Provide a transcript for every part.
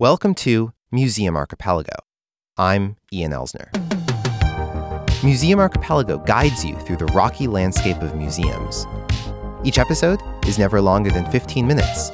Welcome to Museum Archipelago. I'm Ian Elsner. Museum Archipelago guides you through the rocky landscape of museums. Each episode is never longer than 15 minutes.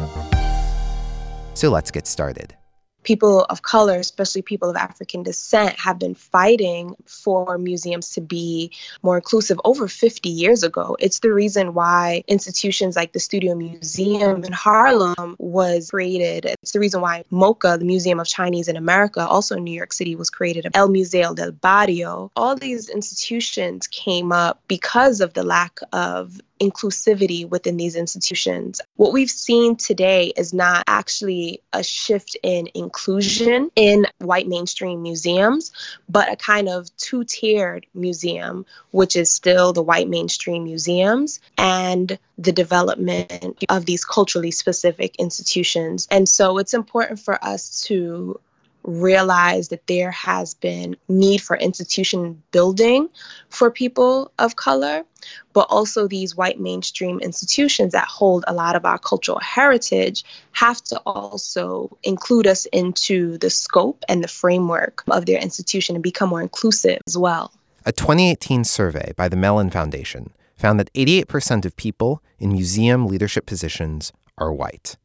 So let's get started people of color, especially people of African descent, have been fighting for museums to be more inclusive over 50 years ago. It's the reason why institutions like the Studio Museum in Harlem was created. It's the reason why MoCA, the Museum of Chinese in America, also in New York City, was created. El Museo del Barrio. All these institutions came up because of the lack of inclusivity within these institutions. What we've seen today is not actually a shift in inclusion in white mainstream museums, but a kind of two tiered museum, which is still the white mainstream museums and the development of these culturally specific institutions. And so it's important for us to realize that there has been need for institution building for people of color but also these white mainstream institutions that hold a lot of our cultural heritage have to also include us into the scope and the framework of their institution and become more inclusive as well. A 2018 survey by the Mellon Foundation found that 88% of people in museum leadership positions are white.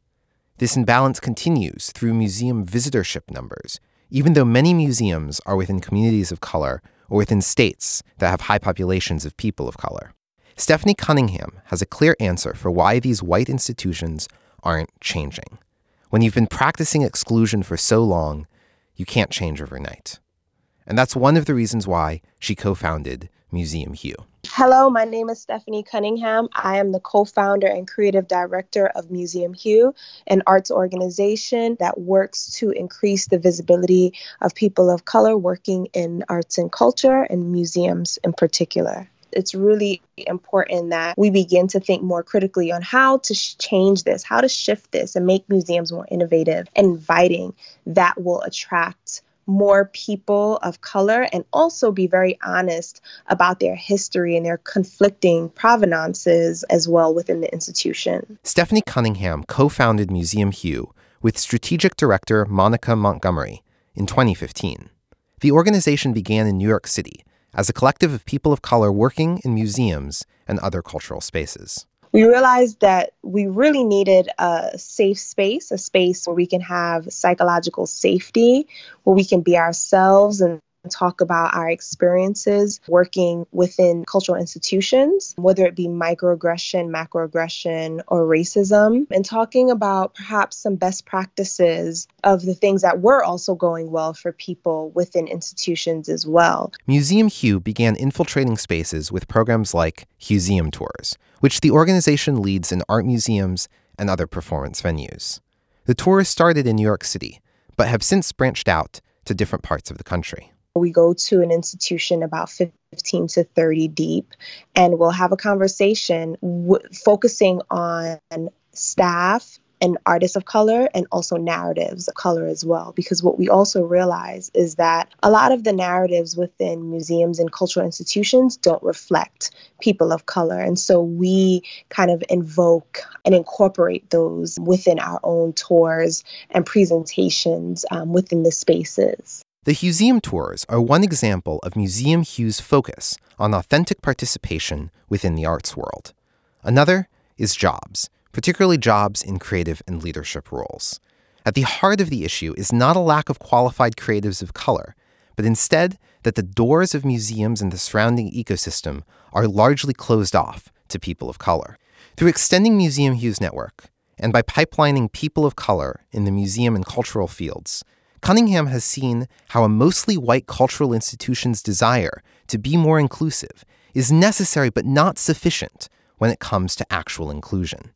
This imbalance continues through museum visitorship numbers, even though many museums are within communities of color or within states that have high populations of people of color. Stephanie Cunningham has a clear answer for why these white institutions aren't changing. When you've been practicing exclusion for so long, you can't change overnight. And that's one of the reasons why she co founded Museum Hue. Hello, my name is Stephanie Cunningham. I am the co founder and creative director of Museum Hue, an arts organization that works to increase the visibility of people of color working in arts and culture and museums in particular it's really important that we begin to think more critically on how to sh- change this, how to shift this, and make museums more innovative and inviting that will attract more people of color and also be very honest about their history and their conflicting provenances as well within the institution. Stephanie Cunningham co founded Museum Hue with strategic director Monica Montgomery in 2015. The organization began in New York City as a collective of people of color working in museums and other cultural spaces we realized that we really needed a safe space, a space where we can have psychological safety, where we can be ourselves and talk about our experiences working within cultural institutions, whether it be microaggression, macroaggression, or racism, and talking about perhaps some best practices of the things that were also going well for people within institutions as well. Museum Hue began infiltrating spaces with programs like Museum Tours, which the organization leads in art museums and other performance venues. The tours started in New York City, but have since branched out to different parts of the country. We go to an institution about 15 to 30 deep, and we'll have a conversation w- focusing on staff and artists of color and also narratives of color as well. Because what we also realize is that a lot of the narratives within museums and cultural institutions don't reflect people of color. And so we kind of invoke and incorporate those within our own tours and presentations um, within the spaces. The Museum Tours are one example of Museum Hue's focus on authentic participation within the arts world. Another is jobs, particularly jobs in creative and leadership roles. At the heart of the issue is not a lack of qualified creatives of color, but instead that the doors of museums and the surrounding ecosystem are largely closed off to people of color. Through extending Museum Hue's network, and by pipelining people of color in the museum and cultural fields, Cunningham has seen how a mostly white cultural institution's desire to be more inclusive is necessary but not sufficient when it comes to actual inclusion.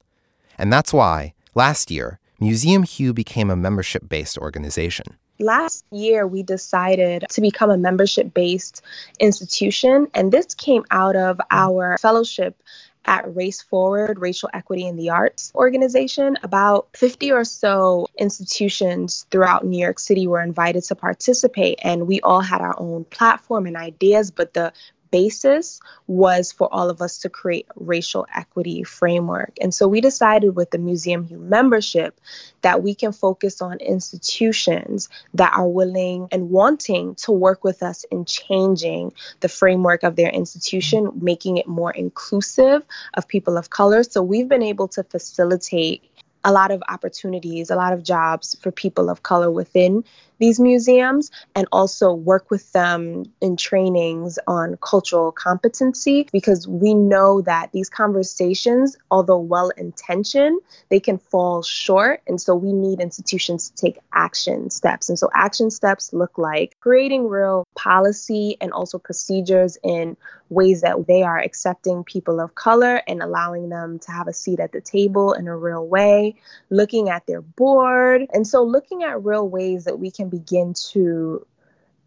And that's why, last year, Museum Hue became a membership based organization. Last year, we decided to become a membership based institution, and this came out of our fellowship at Race Forward, Racial Equity in the Arts organization. About 50 or so institutions throughout New York City were invited to participate, and we all had our own platform and ideas, but the basis was for all of us to create racial equity framework. And so we decided with the Museum Hue membership that we can focus on institutions that are willing and wanting to work with us in changing the framework of their institution, making it more inclusive of people of color. So we've been able to facilitate a lot of opportunities, a lot of jobs for people of color within these museums and also work with them in trainings on cultural competency because we know that these conversations, although well intentioned, they can fall short. And so we need institutions to take action steps. And so action steps look like creating real policy and also procedures in ways that they are accepting people of color and allowing them to have a seat at the table in a real way, looking at their board. And so looking at real ways that we can begin to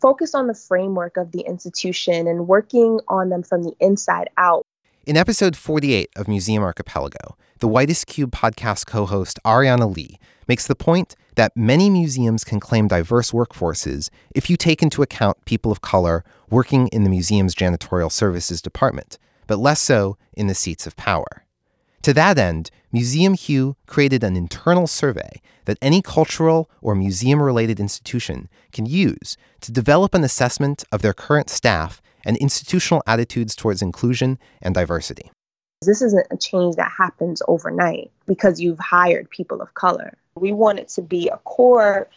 focus on the framework of the institution and working on them from the inside out. In episode 48 of Museum Archipelago, the Whitest Cube podcast co host Ariana Lee makes the point that many museums can claim diverse workforces if you take into account people of color working in the museum's janitorial services department, but less so in the seats of power. To that end, Museum Hue created an internal survey that any cultural or museum related institution can use to develop an assessment of their current staff and institutional attitudes towards inclusion and diversity. This isn't a change that happens overnight because you've hired people of color. We want it to be a core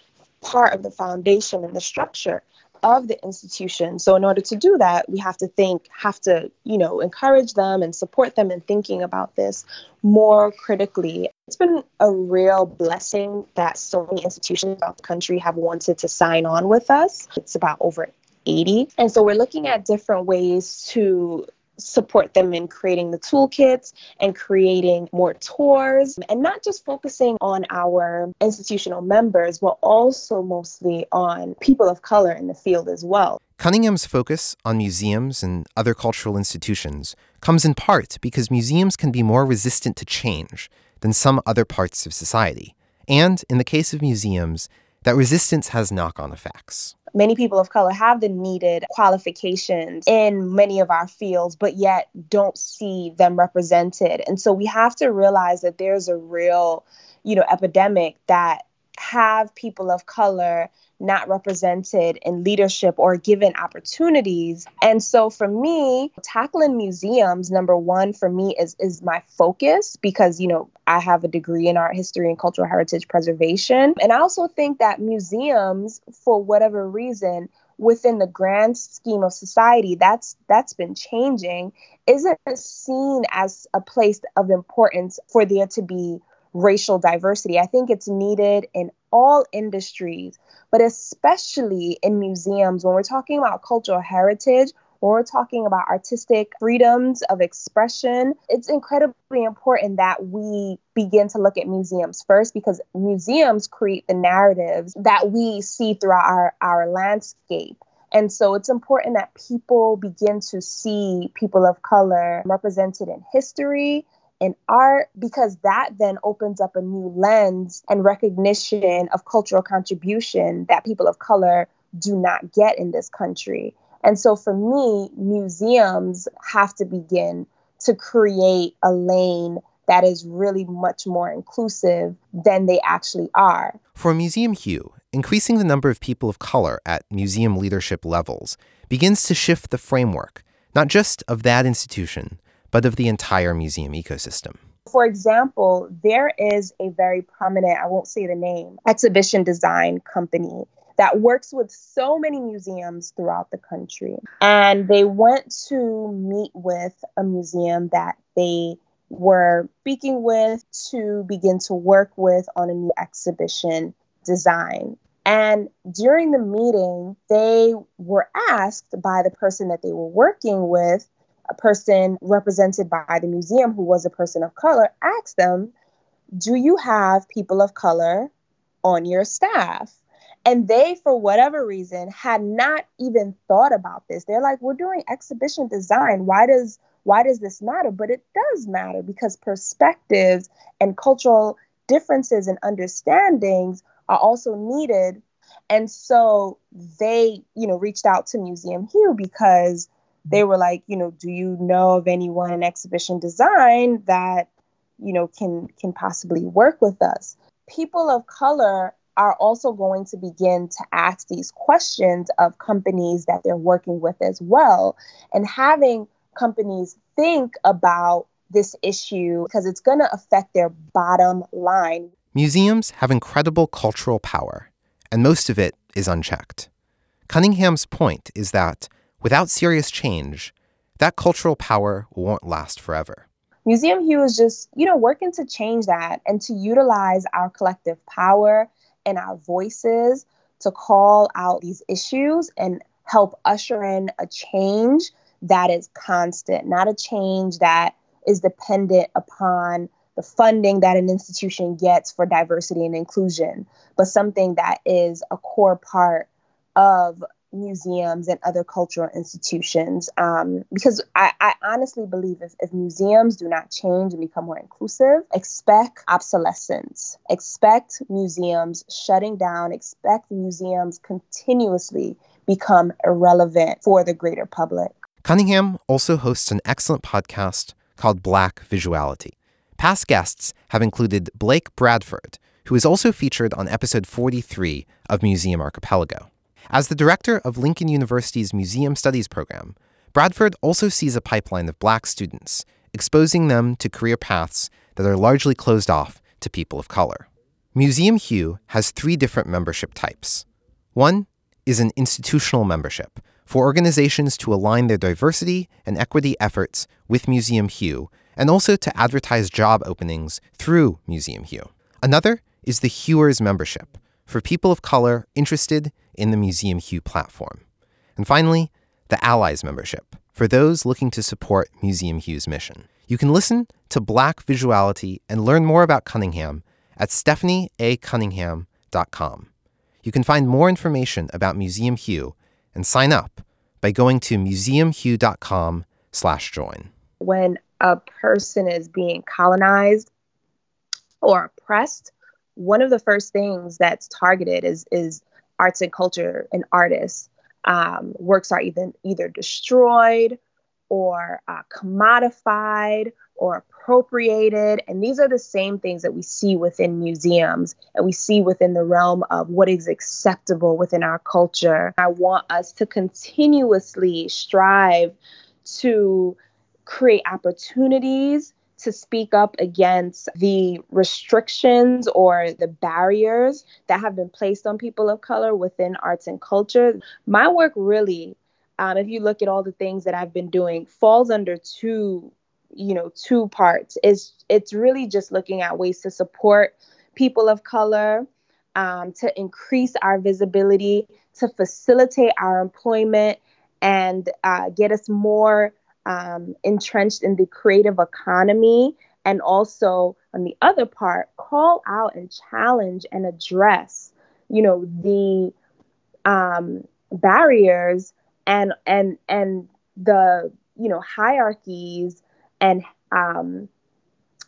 part of the foundation and the structure of the institution. So in order to do that, we have to think, have to, you know, encourage them and support them in thinking about this more critically. It's been a real blessing that so many institutions throughout the country have wanted to sign on with us. It's about over 80. And so we're looking at different ways to support them in creating the toolkits and creating more tours and not just focusing on our institutional members, but also mostly on people of color in the field as well. Cunningham's focus on museums and other cultural institutions comes in part because museums can be more resistant to change than some other parts of society. And in the case of museums, that resistance has knock on effects many people of color have the needed qualifications in many of our fields, but yet don't see them represented. And so we have to realize that there's a real, you know, epidemic that have people of color not represented in leadership or given opportunities. And so for me, tackling museums, number one for me is is my focus because, you know, I have a degree in art history and cultural heritage preservation. And I also think that museums, for whatever reason, within the grand scheme of society that's that's been changing isn't seen as a place of importance for there to be racial diversity i think it's needed in all industries but especially in museums when we're talking about cultural heritage when we're talking about artistic freedoms of expression, it's incredibly important that we begin to look at museums first because museums create the narratives that we see throughout our, our landscape. And so it's important that people begin to see people of color represented in history, in art because that then opens up a new lens and recognition of cultural contribution that people of color do not get in this country. And so for me, museums have to begin to create a lane that is really much more inclusive than they actually are. For Museum Hue, increasing the number of people of color at museum leadership levels begins to shift the framework, not just of that institution, but of the entire museum ecosystem. For example, there is a very prominent, I won't say the name, exhibition design company that works with so many museums throughout the country. And they went to meet with a museum that they were speaking with to begin to work with on a new exhibition design. And during the meeting, they were asked by the person that they were working with a person represented by the museum who was a person of color asked them, Do you have people of color on your staff? And they, for whatever reason, had not even thought about this. They're like, We're doing exhibition design. Why does why does this matter? But it does matter because perspectives and cultural differences and understandings are also needed. And so they, you know, reached out to Museum Hue because they were like, you know, do you know of anyone in exhibition design that, you know, can can possibly work with us? People of color are also going to begin to ask these questions of companies that they're working with as well and having companies think about this issue because it's going to affect their bottom line. Museums have incredible cultural power, and most of it is unchecked. Cunningham's point is that without serious change, that cultural power won't last forever. Museum Hue is just, you know, working to change that and to utilize our collective power and our voices to call out these issues and help usher in a change that is constant, not a change that is dependent upon the funding that an institution gets for diversity and inclusion, but something that is a core part of museums and other cultural institutions. Um, because I, I, honestly believe if, if museums do not change and become more inclusive, expect obsolescence, expect museums shutting down, expect museums continuously become irrelevant for the greater public. Cunningham also hosts an excellent podcast called Black Visuality. Past guests have included Blake Bradford, who is also featured on episode 43 of Museum Archipelago. As the director of Lincoln University's Museum Studies program, Bradford also sees a pipeline of black students, exposing them to career paths that are largely closed off to people of color. Museum Hue has three different membership types. One is an institutional membership for organizations to align their diversity and equity efforts with Museum Hue and also to advertise job openings through Museum Hue. Another is the Hewers membership for people of color interested in the Museum Hue platform. And finally, the Allies membership for those looking to support Museum Hue's mission. You can listen to Black Visuality and learn more about Cunningham at stephanieacunningham.com. You can find more information about Museum Hue and sign up by going to museumhue.com/join. When a person is being colonized or oppressed, one of the first things that's targeted is is arts and culture and artists. Um, works are either either destroyed or uh, commodified or appropriated. And these are the same things that we see within museums and we see within the realm of what is acceptable within our culture. I want us to continuously strive to create opportunities to speak up against the restrictions or the barriers that have been placed on people of color within arts and culture. My work really, um, if you look at all the things that I've been doing, falls under two, you know, two parts. It's it's really just looking at ways to support people of color, um, to increase our visibility, to facilitate our employment, and uh, get us more um, entrenched in the creative economy and also on the other part call out and challenge and address you know the um, barriers and and and the you know hierarchies and um,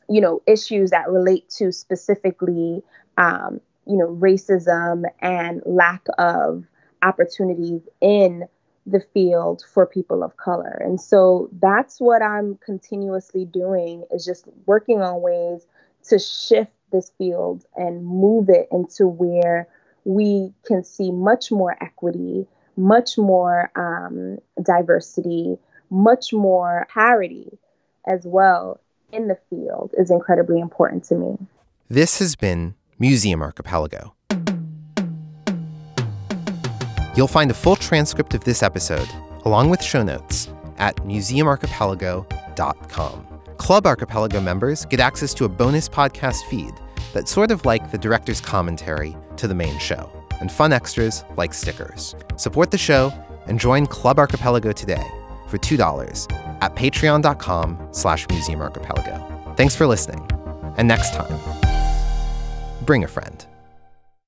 you know issues that relate to specifically um, you know racism and lack of opportunities in the field for people of color. And so that's what I'm continuously doing is just working on ways to shift this field and move it into where we can see much more equity, much more um, diversity, much more parity as well in the field is incredibly important to me. This has been Museum Archipelago. You'll find a full transcript of this episode, along with show notes, at museumarchipelago.com. Club Archipelago members get access to a bonus podcast feed that's sort of like the director's commentary to the main show, and fun extras like stickers. Support the show and join Club Archipelago today for $2 at patreon.com slash museumarchipelago. Thanks for listening. And next time, bring a friend.